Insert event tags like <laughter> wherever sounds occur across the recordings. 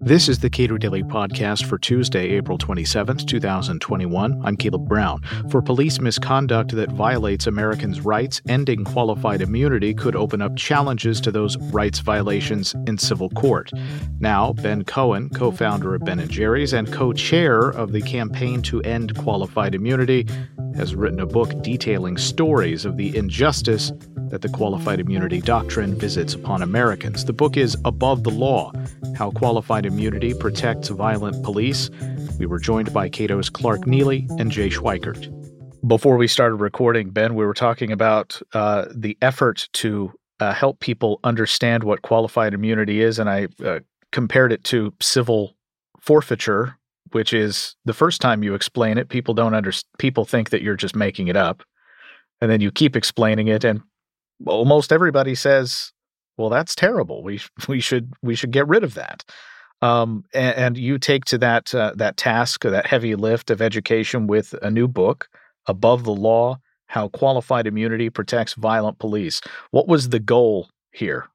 This is the Cato Daily Podcast for Tuesday, April 27th, 2021. I'm Caleb Brown. For police misconduct that violates Americans' rights, ending qualified immunity could open up challenges to those rights violations in civil court. Now, Ben Cohen, co founder of Ben & Jerry's and co chair of the Campaign to End Qualified Immunity, has written a book detailing stories of the injustice that the qualified immunity doctrine visits upon Americans. The book is Above the Law How Qualified Immunity Protects Violent Police. We were joined by Cato's Clark Neily and Jay Schweikert. Before we started recording, Ben, we were talking about uh, the effort to uh, help people understand what qualified immunity is, and I uh, compared it to civil forfeiture, which is the first time you explain it, people don't under people think that you're just making it up, and then you keep explaining it, and almost everybody says, "Well, that's terrible. We we should we should get rid of that." Um, and, and, you take to that uh, that task, that heavy lift of education with a new book, "Above the Law: How Qualified Immunity Protects Violent Police." What was the goal here?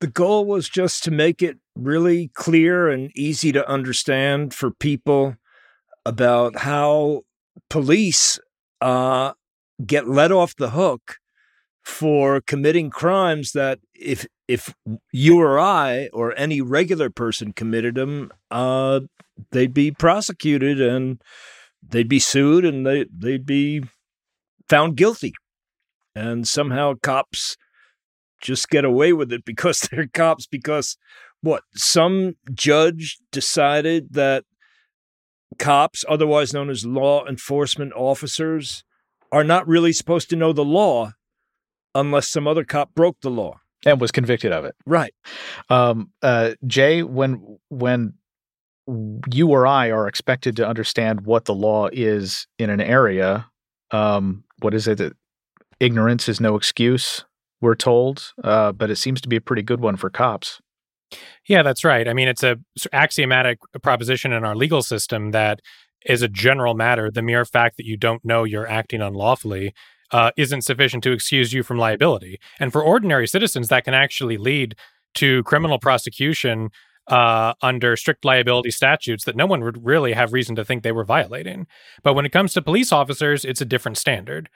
The goal was just to make it really clear and easy to understand for people about how police uh, get let off the hook for committing crimes that if if you or I or any regular person committed them, uh, they'd be prosecuted and they'd be sued and they they'd be found guilty. And somehow cops just get away with it <laughs> because they're cops because what some judge decided that cops otherwise known as law enforcement officers are not really supposed to know the law unless some other cop broke the law and was convicted of it. Right. Um, uh, Jay, when when you or I are expected to understand what the law is in an area, um, what is it that ignorance is no excuse? We're told, uh, but it seems to be a pretty good one for cops. Yeah, that's right. I mean, it's a axiomatic proposition in our legal system that is a general matter. The mere fact that you don't know you're acting unlawfully uh, isn't sufficient to excuse you from liability. And for ordinary citizens, that can actually lead to criminal prosecution uh, under strict liability statutes that no one would really have reason to think they were violating. But when it comes to police officers, it's a different standard.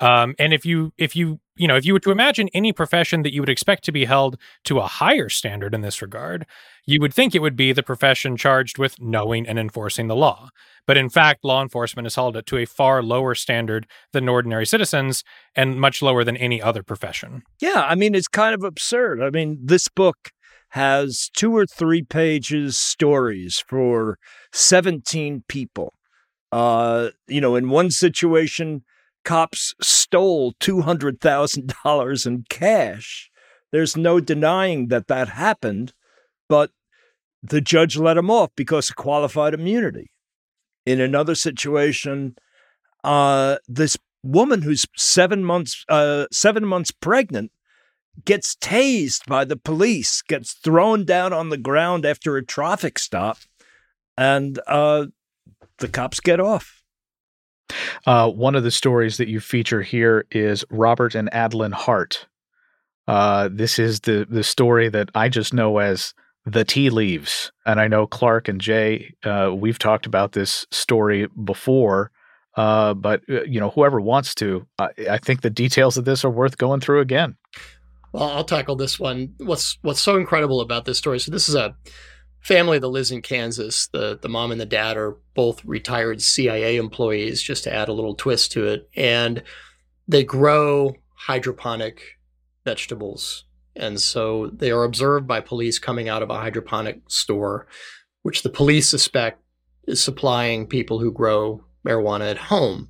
Um, and if you if you you know if you were to imagine any profession that you would expect to be held to a higher standard in this regard, you would think it would be the profession charged with knowing and enforcing the law. But in fact, law enforcement is held to a far lower standard than ordinary citizens and much lower than any other profession. Yeah, I mean it's kind of absurd. I mean, this book has two or three pages stories for 17 people. Uh, you know, in one situation, cops stole $200,000 in cash. There's no denying that that happened, but the judge let him off because of qualified immunity. In another situation, uh, this woman who's seven months uh, seven months pregnant gets tased by the police, gets thrown down on the ground after a traffic stop, and uh, the cops get off. Uh, one of the stories that you feature here is Robert and Adlynn Harte. Uh, this is the the story that I just know as the tea leaves, and I know Clark and Jay. Uh, we've talked about this story before, uh, but uh, you know, whoever wants to, I, I think the details of this are worth going through again. Well, I'll tackle this one. What's what's so incredible about this story? So this is a family that lives in Kansas. The the mom and the dad are both retired CIA employees, just to add a little twist to it. And they grow hydroponic vegetables. And so they are observed by police coming out of a hydroponic store, which the police suspect is supplying people who grow marijuana at home.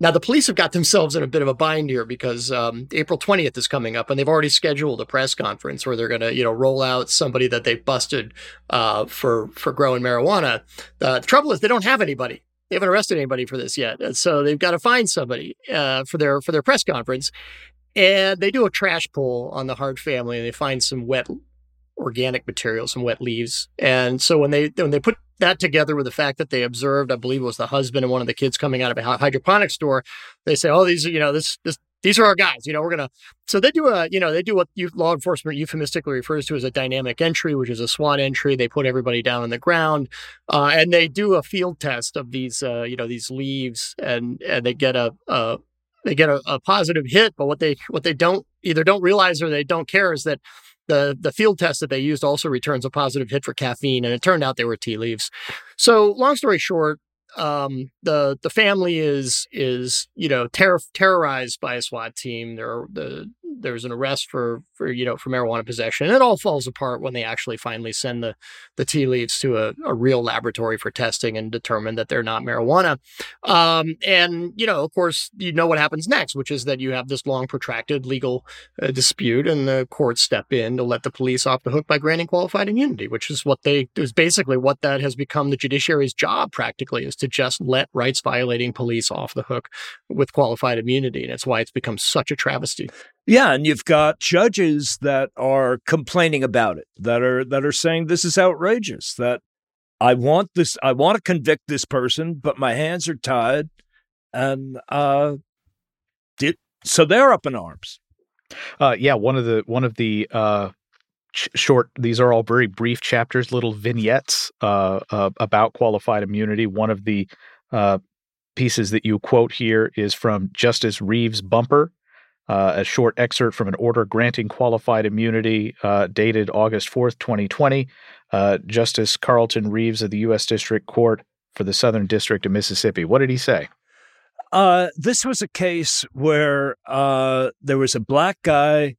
Now, the police have got themselves in a bit of a bind here because um, April 20th is coming up, and they've already scheduled a press conference where they're going to, you know, roll out somebody that they've busted uh, for for growing marijuana. Uh, the trouble is, they don't have anybody. They haven't arrested anybody for this yet, and so they've got to find somebody uh, for their for their press conference. And they do a trash pull on the Harte family, and they find some wet organic material, some wet leaves. And so when they when they put that together with the fact that they observed, I believe it was the husband and one of the kids coming out of a hydroponic store, they say, "Oh, these, you know, this this these are our guys. You know, we're gonna. So they do a, you know, they do what you, law enforcement euphemistically refers to as a dynamic entry, which is a SWAT entry. They put everybody down on the ground, uh, and they do a field test of these, uh, you know, these leaves, and and they get a, a they get a, a positive hit. But what they what they don't either don't realize or they don't care is that the the field test that they used also returns a positive hit for caffeine, and it turned out they were tea leaves. So, long story short, um, the the family is is you know ter- terrorized by a SWAT team. There the there's an arrest for for you know for marijuana possession. It all falls apart when they actually finally send the the tea leaves to a, a real laboratory for testing and determine that they're not marijuana. Um, and you know, of course, you know what happens next, which is that you have this long protracted legal uh, dispute, and the courts step in to let the police off the hook by granting qualified immunity, which is what they is basically what that has become the judiciary's job practically is to just let rights violating police off the hook with qualified immunity, and it's why it's become such a travesty. Yeah, and you've got judges that are complaining about it, that are that are saying this is outrageous, that I want this I want to convict this person, but my hands are tied and uh did, so they're up in arms. Uh yeah, one of the one of the uh short these are all very brief chapters, little vignettes uh, uh about qualified immunity. One of the uh pieces that you quote here is from Justice Reeves Bumper uh, a short excerpt from an order granting qualified immunity uh, dated August 4th, 2020. Uh, Justice Carlton Reeves of the U.S. District Court for the Southern District of Mississippi. What did he say? Uh, this was a case where uh, there was a black guy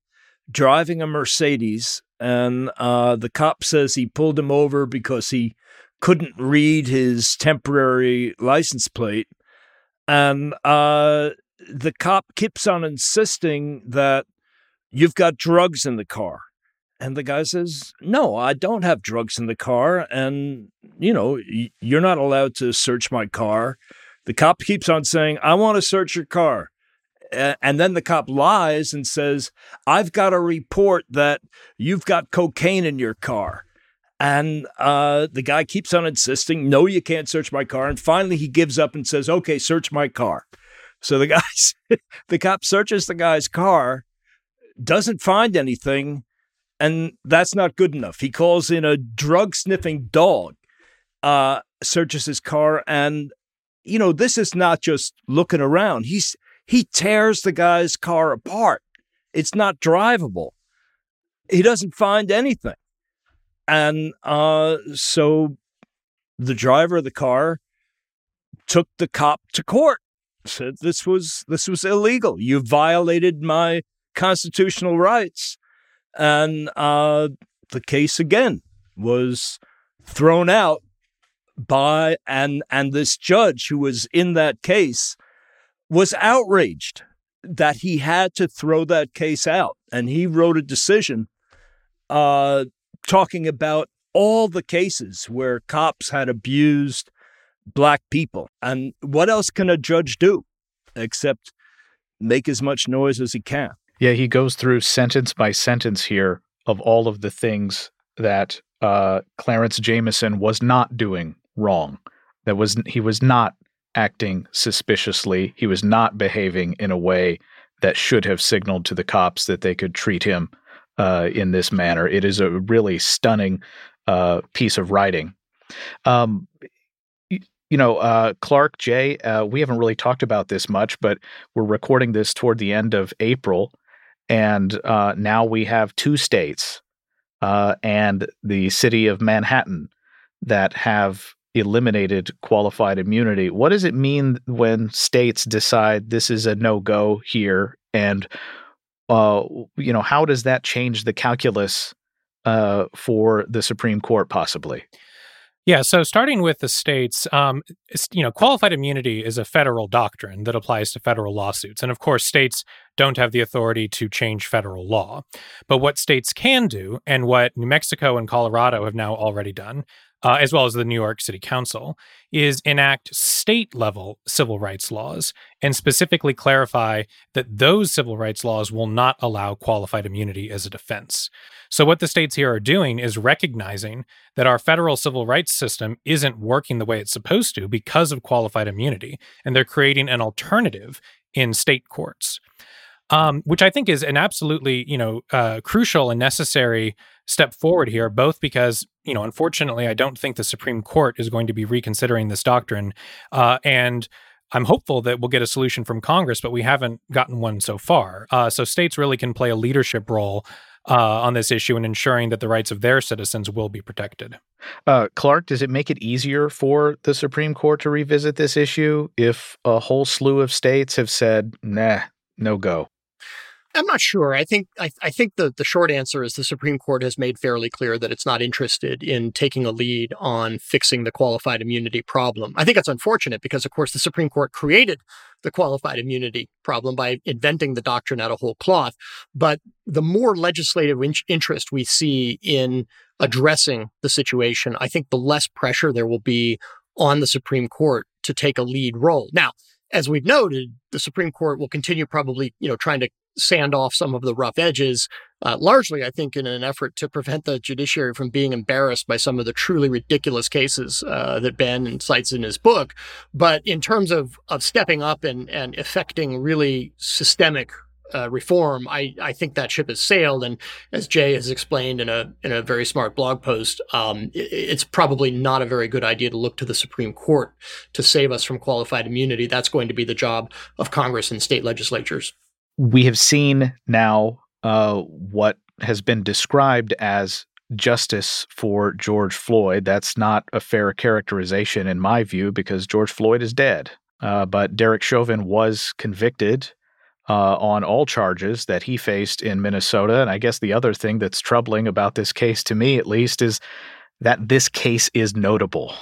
driving a Mercedes, and uh, the cop says he pulled him over because he couldn't read his temporary license plate. And the cop keeps on insisting that you've got drugs in the car. And the guy says, No, I don't have drugs in the car. And, you know, you're not allowed to search my car. The cop keeps on saying, I want to search your car. And then the cop lies and says, I've got a report that you've got cocaine in your car. And uh, the guy keeps on insisting, No, you can't search my car. And finally, he gives up and says, Okay, search my car. So the <laughs> guys, the cop searches the guy's car, doesn't find anything, and that's not good enough. He calls in a drug sniffing dog, uh, searches his car, and you know this is not just looking around. He's he tears the guy's car apart. It's not drivable. He doesn't find anything, and uh, so the driver of the car took the cop to court said this was this was illegal. You violated my constitutional rights, and uh, the case again was thrown out by and and this judge who was in that case was outraged that he had to throw that case out and he wrote a decision uh, talking about all the cases where cops had abused black people. And what else can a judge do except make as much noise as he can? Yeah, he goes through sentence by sentence here of all of the things that uh, Clarence Jamison was not doing wrong. That was he was not acting suspiciously. He was not behaving in a way that should have signaled to the cops that they could treat him uh, in this manner. It is a really stunning uh, piece of writing. Um, you know, uh, Clark, Jay, uh, we haven't really talked about this much, but we're recording this toward the end of April. And uh, now we have two states uh, and the city of Manhattan that have eliminated qualified immunity. What does it mean when states decide this is a no go here? And, uh, you know, how does that change the calculus uh, for the Supreme Court, possibly? Yeah, so starting with the states, um, you know, qualified immunity is a federal doctrine that applies to federal lawsuits. And of course, states don't have the authority to change federal law. But what states can do, and what New Mexico and Colorado have now already done, uh, as well as the New York City Council, is enact state level civil rights laws and specifically clarify that those civil rights laws will not allow qualified immunity as a defense. So, what the states here are doing is recognizing that our federal civil rights system isn't working the way it's supposed to because of qualified immunity, and they're creating an alternative in state courts. Um, which I think is an absolutely you know uh, crucial and necessary step forward here, both because you know unfortunately I don't think the Supreme Court is going to be reconsidering this doctrine, uh, and I'm hopeful that we'll get a solution from Congress, but we haven't gotten one so far. Uh, so states really can play a leadership role uh, on this issue and ensuring that the rights of their citizens will be protected. Uh, Clark, does it make it easier for the Supreme Court to revisit this issue if a whole slew of states have said, nah, no go? I'm not sure. I think I, I, think the, the short answer is the Supreme Court has made fairly clear that it's not interested in taking a lead on fixing the qualified immunity problem. I think it's unfortunate because, of course, the Supreme Court created the qualified immunity problem by inventing the doctrine out of whole cloth. But the more legislative in- interest we see in addressing the situation, I think the less pressure there will be on the Supreme Court to take a lead role. Now, as we've noted, the Supreme Court will continue probably, you know, trying to sand off some of the rough edges, uh, largely, I think, in an effort to prevent the judiciary from being embarrassed by some of the truly ridiculous cases uh, that Ben cites in his book. But in terms of of stepping up and and effecting really systemic uh, reform, I, I think that ship has sailed. And as Jay has explained in a in a very smart blog post, um, it, it's probably not a very good idea to look to the Supreme Court to save us from qualified immunity. That's going to be the job of Congress and state legislatures we have seen now uh, what has been described as justice for George Floyd. That's not a fair characterization, in my view, because George Floyd is dead. Uh, but Derek Chauvin was convicted uh, on all charges that he faced in Minnesota. And I guess the other thing that's troubling about this case, to me at least, is that this case is notable.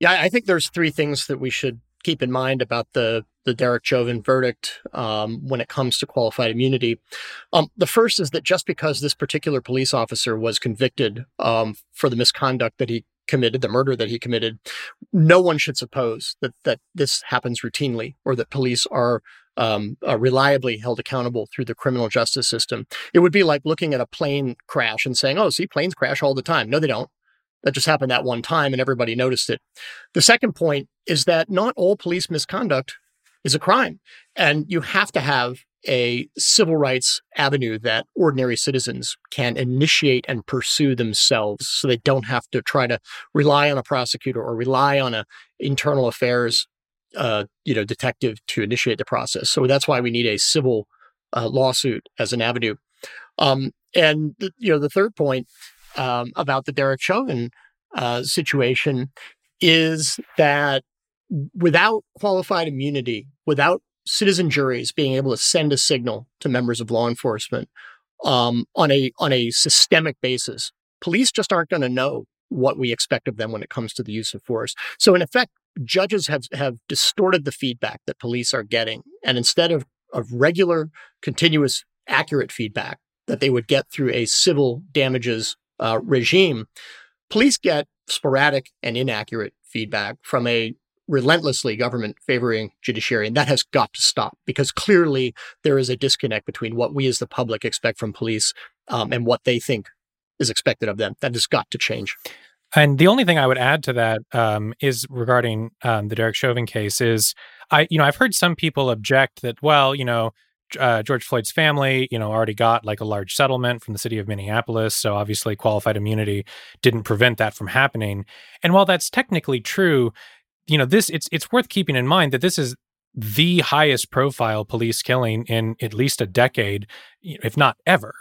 Yeah, I think there's three things that we should keep in mind about the the Derek Chauvin verdict um, when it comes to qualified immunity. Um, the first is that just because this particular police officer was convicted um, for the misconduct that he committed, the murder that he committed, no one should suppose that that this happens routinely or that police are um, uh, reliably held accountable through the criminal justice system. It would be like looking at a plane crash and saying, "Oh, see, planes crash all the time." No, they don't. That just happened that one time and everybody noticed it. The second point is that not all police misconduct is a crime. And you have to have a civil rights avenue that ordinary citizens can initiate and pursue themselves so they don't have to try to rely on a prosecutor or rely on a internal affairs uh, you know detective to initiate the process so that's why we need a civil uh, lawsuit as an avenue um, and you know the third point um, about the Derek Chauvin uh, situation is that without qualified immunity, without citizen juries being able to send a signal to members of law enforcement um, on a on a systemic basis, police just aren't going to know what we expect of them when it comes to the use of force. So in effect, judges have have distorted the feedback that police are getting, and instead of of regular, continuous, accurate feedback that they would get through a civil damages uh, regime, police get sporadic and inaccurate feedback from a relentlessly government favoring judiciary. And that has got to stop because clearly there is a disconnect between what we as the public expect from police um, and what they think is expected of them. That has got to change. And the only thing I would add to that um, is regarding um, the Derek Chauvin case is I, you know, I've heard some people object that, well, you know, uh, George Floyd's family, you know, already got like a large settlement from the city of Minneapolis. So obviously, qualified immunity didn't prevent that from happening. And while that's technically true, you know, this it's it's worth keeping in mind that this is the highest profile police killing in at least a decade, if not ever.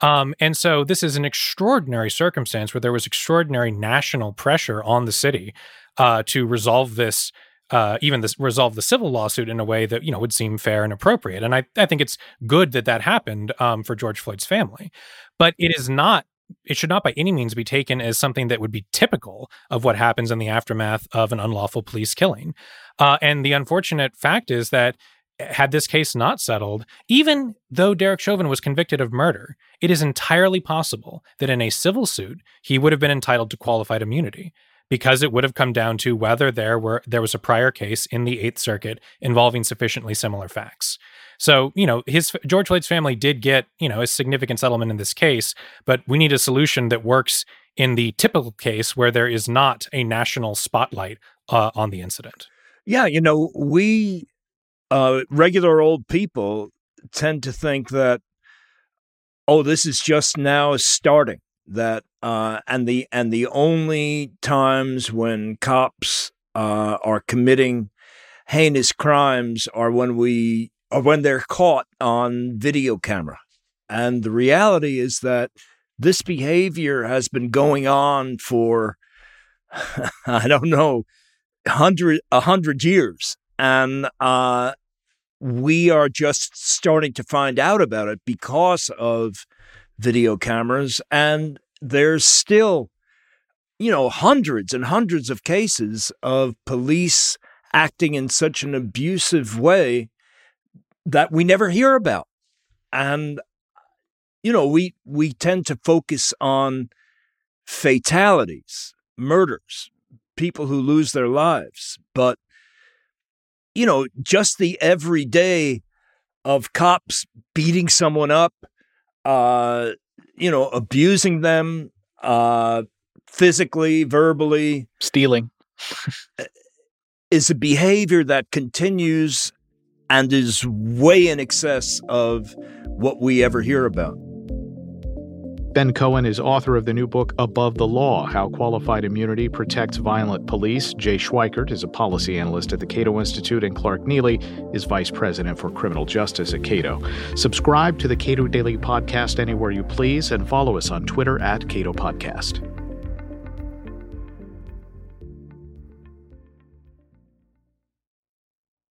Um, and so this is an extraordinary circumstance where there was extraordinary national pressure on the city uh, to resolve this uh, even this resolve the civil lawsuit in a way that you know would seem fair and appropriate. And I, I think it's good that that happened um, for George Floyd's family, but it is not. It should not by any means be taken as something that would be typical of what happens in the aftermath of an unlawful police killing. Uh, and the unfortunate fact is that eh, had this case not settled, even though Derek Chauvin was convicted of murder, it is entirely possible that in a civil suit, he would have been entitled to qualified immunity because it would have come down to whether there were there was a prior case in the Eighth Circuit involving sufficiently similar facts. So, you know, his George Floyd's family did get, you know, a significant settlement in this case, but we need a solution that works in the typical case where there is not a national spotlight uh, on the incident. Yeah, you know, we uh, regular old people tend to think that, oh, this is just now starting. That uh, and the and the only times when cops uh, are committing heinous crimes are when we are when they're caught on video camera. And the reality is that this behavior has been going on for <laughs> I don't know hundred a hundred years, and uh, we are just starting to find out about it because of video cameras, and there's still you know hundreds and hundreds of cases of police acting in such an abusive way that we never hear about. And you know we we tend to focus on fatalities murders people who lose their lives. But you know just the everyday of cops beating someone up uh you know abusing them uh physically verbally stealing is a behavior that continues and is way in excess of what we ever hear about. Ben Cohen is author of the new book Above the Law How Qualified Immunity Protects Violent Police. Jay Schweikert is a policy analyst at the Cato Institute, and Clark Neily is vice president for criminal justice at Cato. Subscribe to the Cato Daily Podcast anywhere you please, and follow us on Twitter at Cato Podcast.